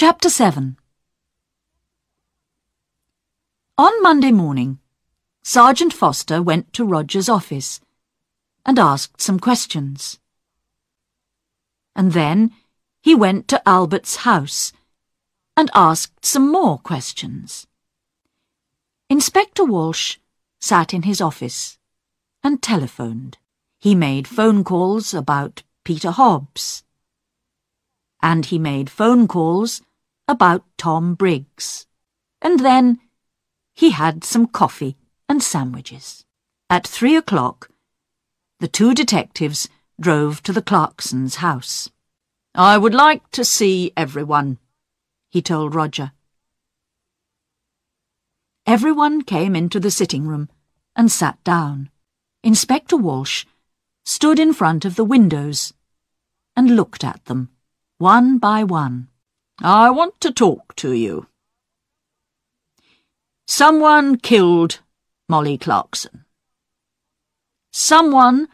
Chapter 7 On Monday morning, Sergeant Foster went to Roger's office and asked some questions. And then he went to Albert's house and asked some more questions. Inspector Walsh sat in his office and telephoned. He made phone calls about Peter Hobbs. And he made phone calls about Tom Briggs. And then he had some coffee and sandwiches. At three o'clock, the two detectives drove to the Clarksons' house. I would like to see everyone, he told Roger. Everyone came into the sitting room and sat down. Inspector Walsh stood in front of the windows and looked at them, one by one. I want to talk to you. Someone killed Molly Clarkson. Someone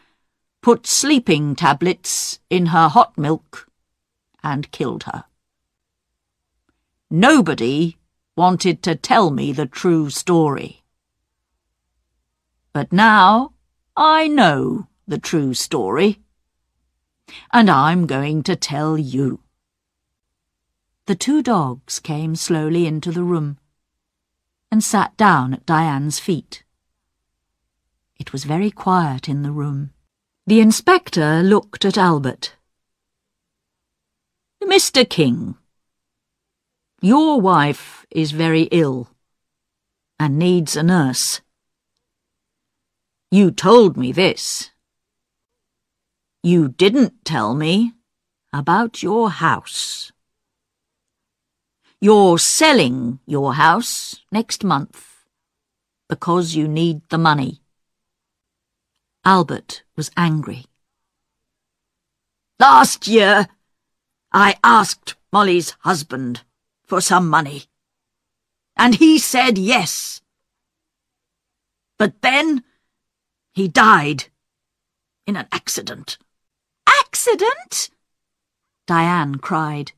put sleeping tablets in her hot milk and killed her. Nobody wanted to tell me the true story. But now I know the true story, and I'm going to tell you. The two dogs came slowly into the room and sat down at Diane's feet. It was very quiet in the room. The inspector looked at Albert. Mr. King, your wife is very ill and needs a nurse. You told me this. You didn't tell me about your house. You're selling your house next month because you need the money. Albert was angry. Last year, I asked Molly's husband for some money, and he said yes. But then he died in an accident. Accident? Diane cried.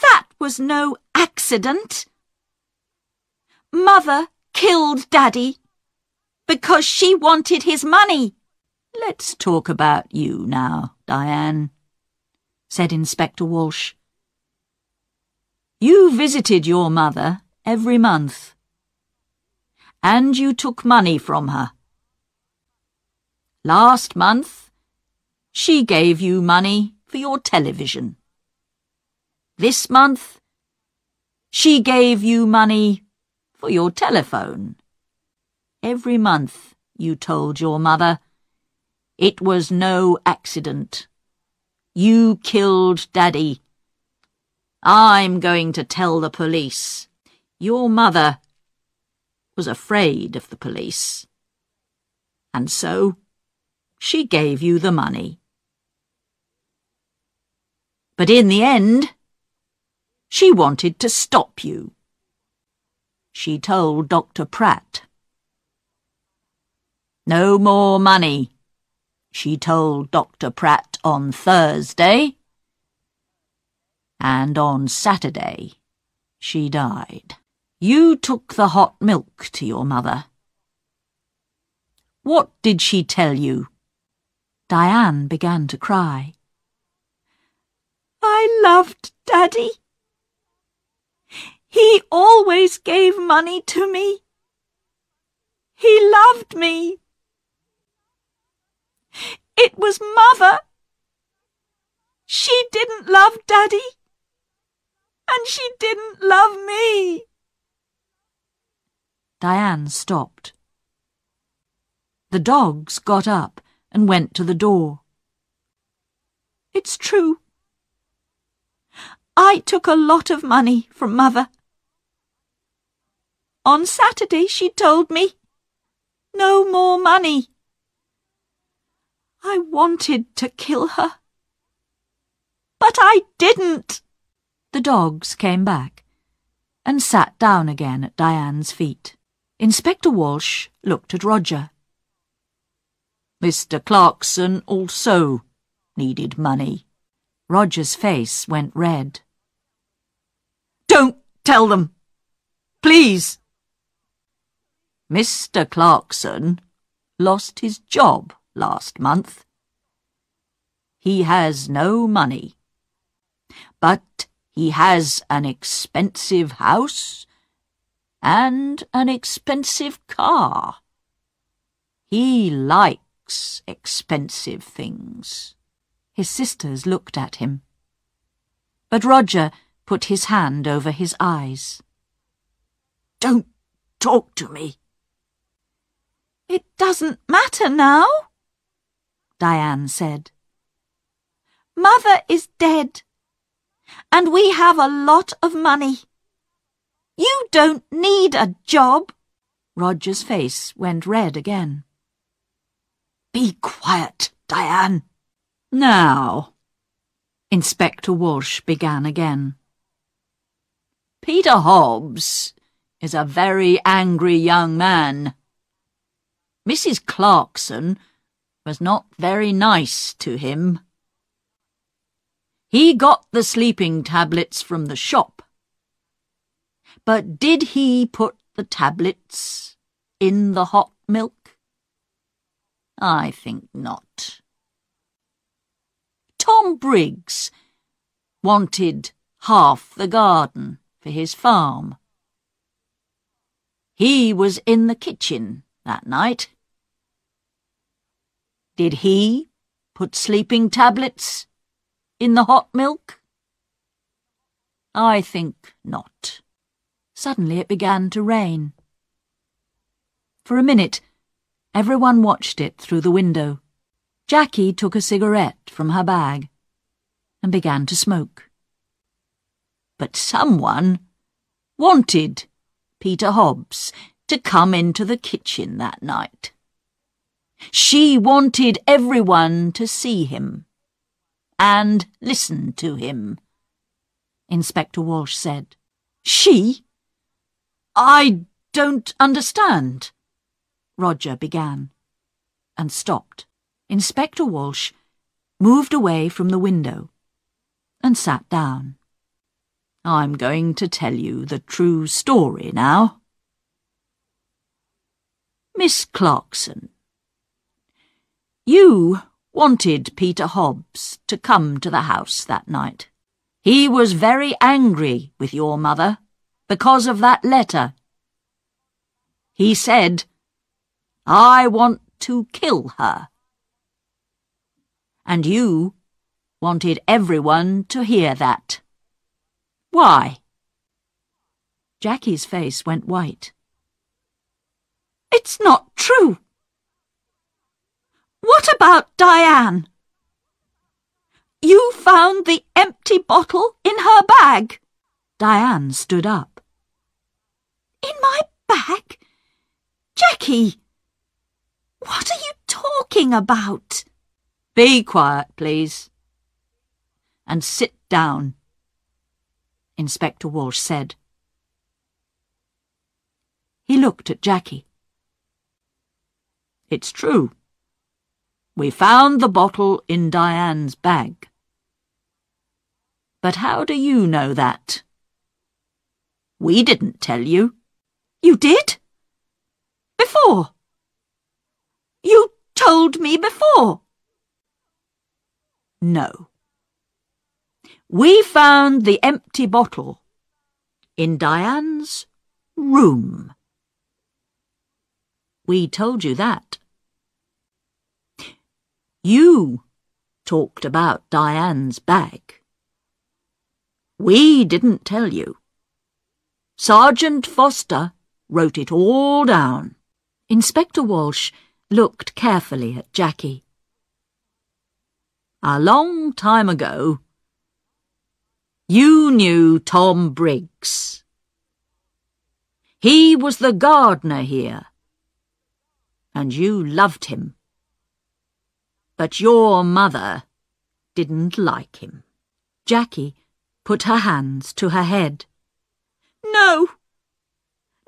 That was no accident. Mother killed Daddy because she wanted his money. Let's talk about you now, Diane, said Inspector Walsh. You visited your mother every month, and you took money from her. Last month, she gave you money for your television. This month, she gave you money for your telephone. Every month you told your mother it was no accident. You killed Daddy. I'm going to tell the police. Your mother was afraid of the police. And so she gave you the money. But in the end, she wanted to stop you. She told Dr. Pratt. No more money, she told Dr. Pratt on Thursday. And on Saturday, she died. You took the hot milk to your mother. What did she tell you? Diane began to cry. I loved Daddy. He always gave money to me. He loved me. It was Mother. She didn't love Daddy. And she didn't love me. Diane stopped. The dogs got up and went to the door. It's true. I took a lot of money from Mother. On Saturday she told me, no more money. I wanted to kill her. But I didn't. The dogs came back and sat down again at Diane's feet. Inspector Walsh looked at Roger. Mr. Clarkson also needed money. Roger's face went red. Don't tell them. Please. Mr. Clarkson lost his job last month. He has no money. But he has an expensive house and an expensive car. He likes expensive things. His sisters looked at him. But Roger put his hand over his eyes. Don't talk to me. It doesn't matter now, Diane said. Mother is dead, and we have a lot of money. You don't need a job. Roger's face went red again. Be quiet, Diane. Now, Inspector Walsh began again. Peter Hobbs is a very angry young man. Mrs. Clarkson was not very nice to him. He got the sleeping tablets from the shop. But did he put the tablets in the hot milk? I think not. Tom Briggs wanted half the garden for his farm. He was in the kitchen that night. Did he put sleeping tablets in the hot milk? I think not. Suddenly it began to rain. For a minute, everyone watched it through the window. Jackie took a cigarette from her bag and began to smoke. But someone wanted Peter Hobbs to come into the kitchen that night. She wanted everyone to see him and listen to him, Inspector Walsh said. She? I don't understand, Roger began, and stopped. Inspector Walsh moved away from the window and sat down. I'm going to tell you the true story now. Miss Clarkson, you wanted Peter Hobbs to come to the house that night. He was very angry with your mother because of that letter. He said, I want to kill her. And you wanted everyone to hear that. Why? Jackie's face went white. It's not true. What about Diane? You found the empty bottle in her bag. Diane stood up. In my bag? Jackie! What are you talking about? Be quiet, please. And sit down, Inspector Walsh said. He looked at Jackie. It's true. We found the bottle in Diane's bag. But how do you know that? We didn't tell you. You did? Before? You told me before. No. We found the empty bottle in Diane's room. We told you that. You talked about Diane's bag. We didn't tell you. Sergeant Foster wrote it all down. Inspector Walsh looked carefully at Jackie. A long time ago, you knew Tom Briggs. He was the gardener here, and you loved him. But your mother didn't like him. Jackie put her hands to her head. No!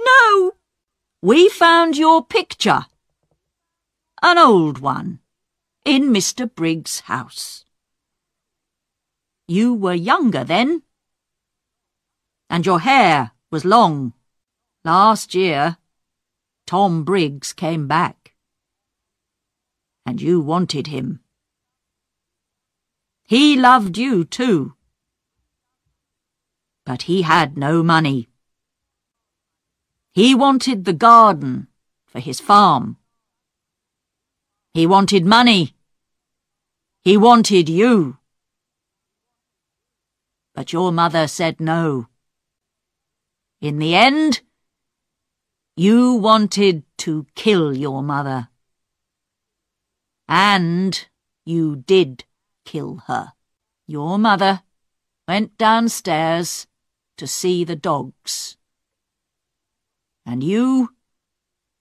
No! We found your picture. An old one. In Mr. Briggs' house. You were younger then. And your hair was long. Last year, Tom Briggs came back. And you wanted him. He loved you too. But he had no money. He wanted the garden for his farm. He wanted money. He wanted you. But your mother said no. In the end, you wanted to kill your mother. And you did kill her. Your mother went downstairs to see the dogs. And you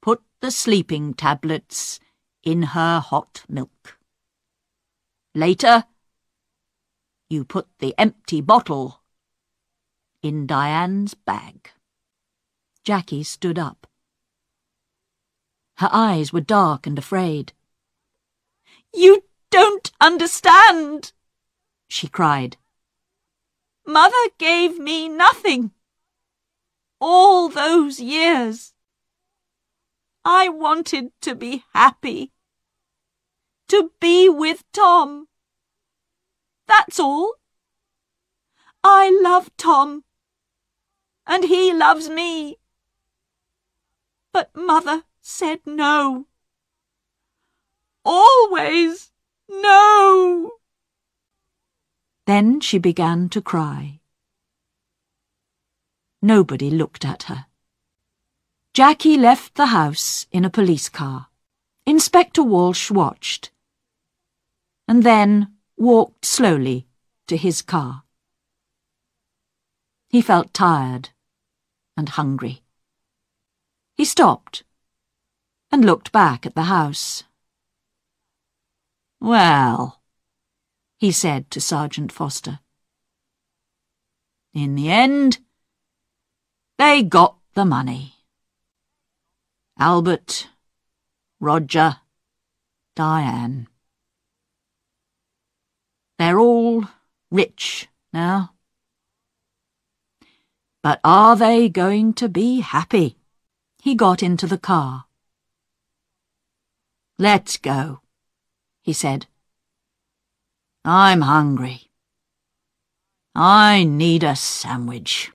put the sleeping tablets in her hot milk. Later, you put the empty bottle in Diane's bag. Jackie stood up. Her eyes were dark and afraid. You don't understand, she cried. Mother gave me nothing. All those years. I wanted to be happy. To be with Tom. That's all. I love Tom. And he loves me. But Mother said no. Always no. Then she began to cry. Nobody looked at her. Jackie left the house in a police car. Inspector Walsh watched, and then walked slowly to his car. He felt tired and hungry. He stopped and looked back at the house. Well, he said to Sergeant Foster. In the end, they got the money. Albert, Roger, Diane. They're all rich now. But are they going to be happy? He got into the car. Let's go, he said. I'm hungry. I need a sandwich.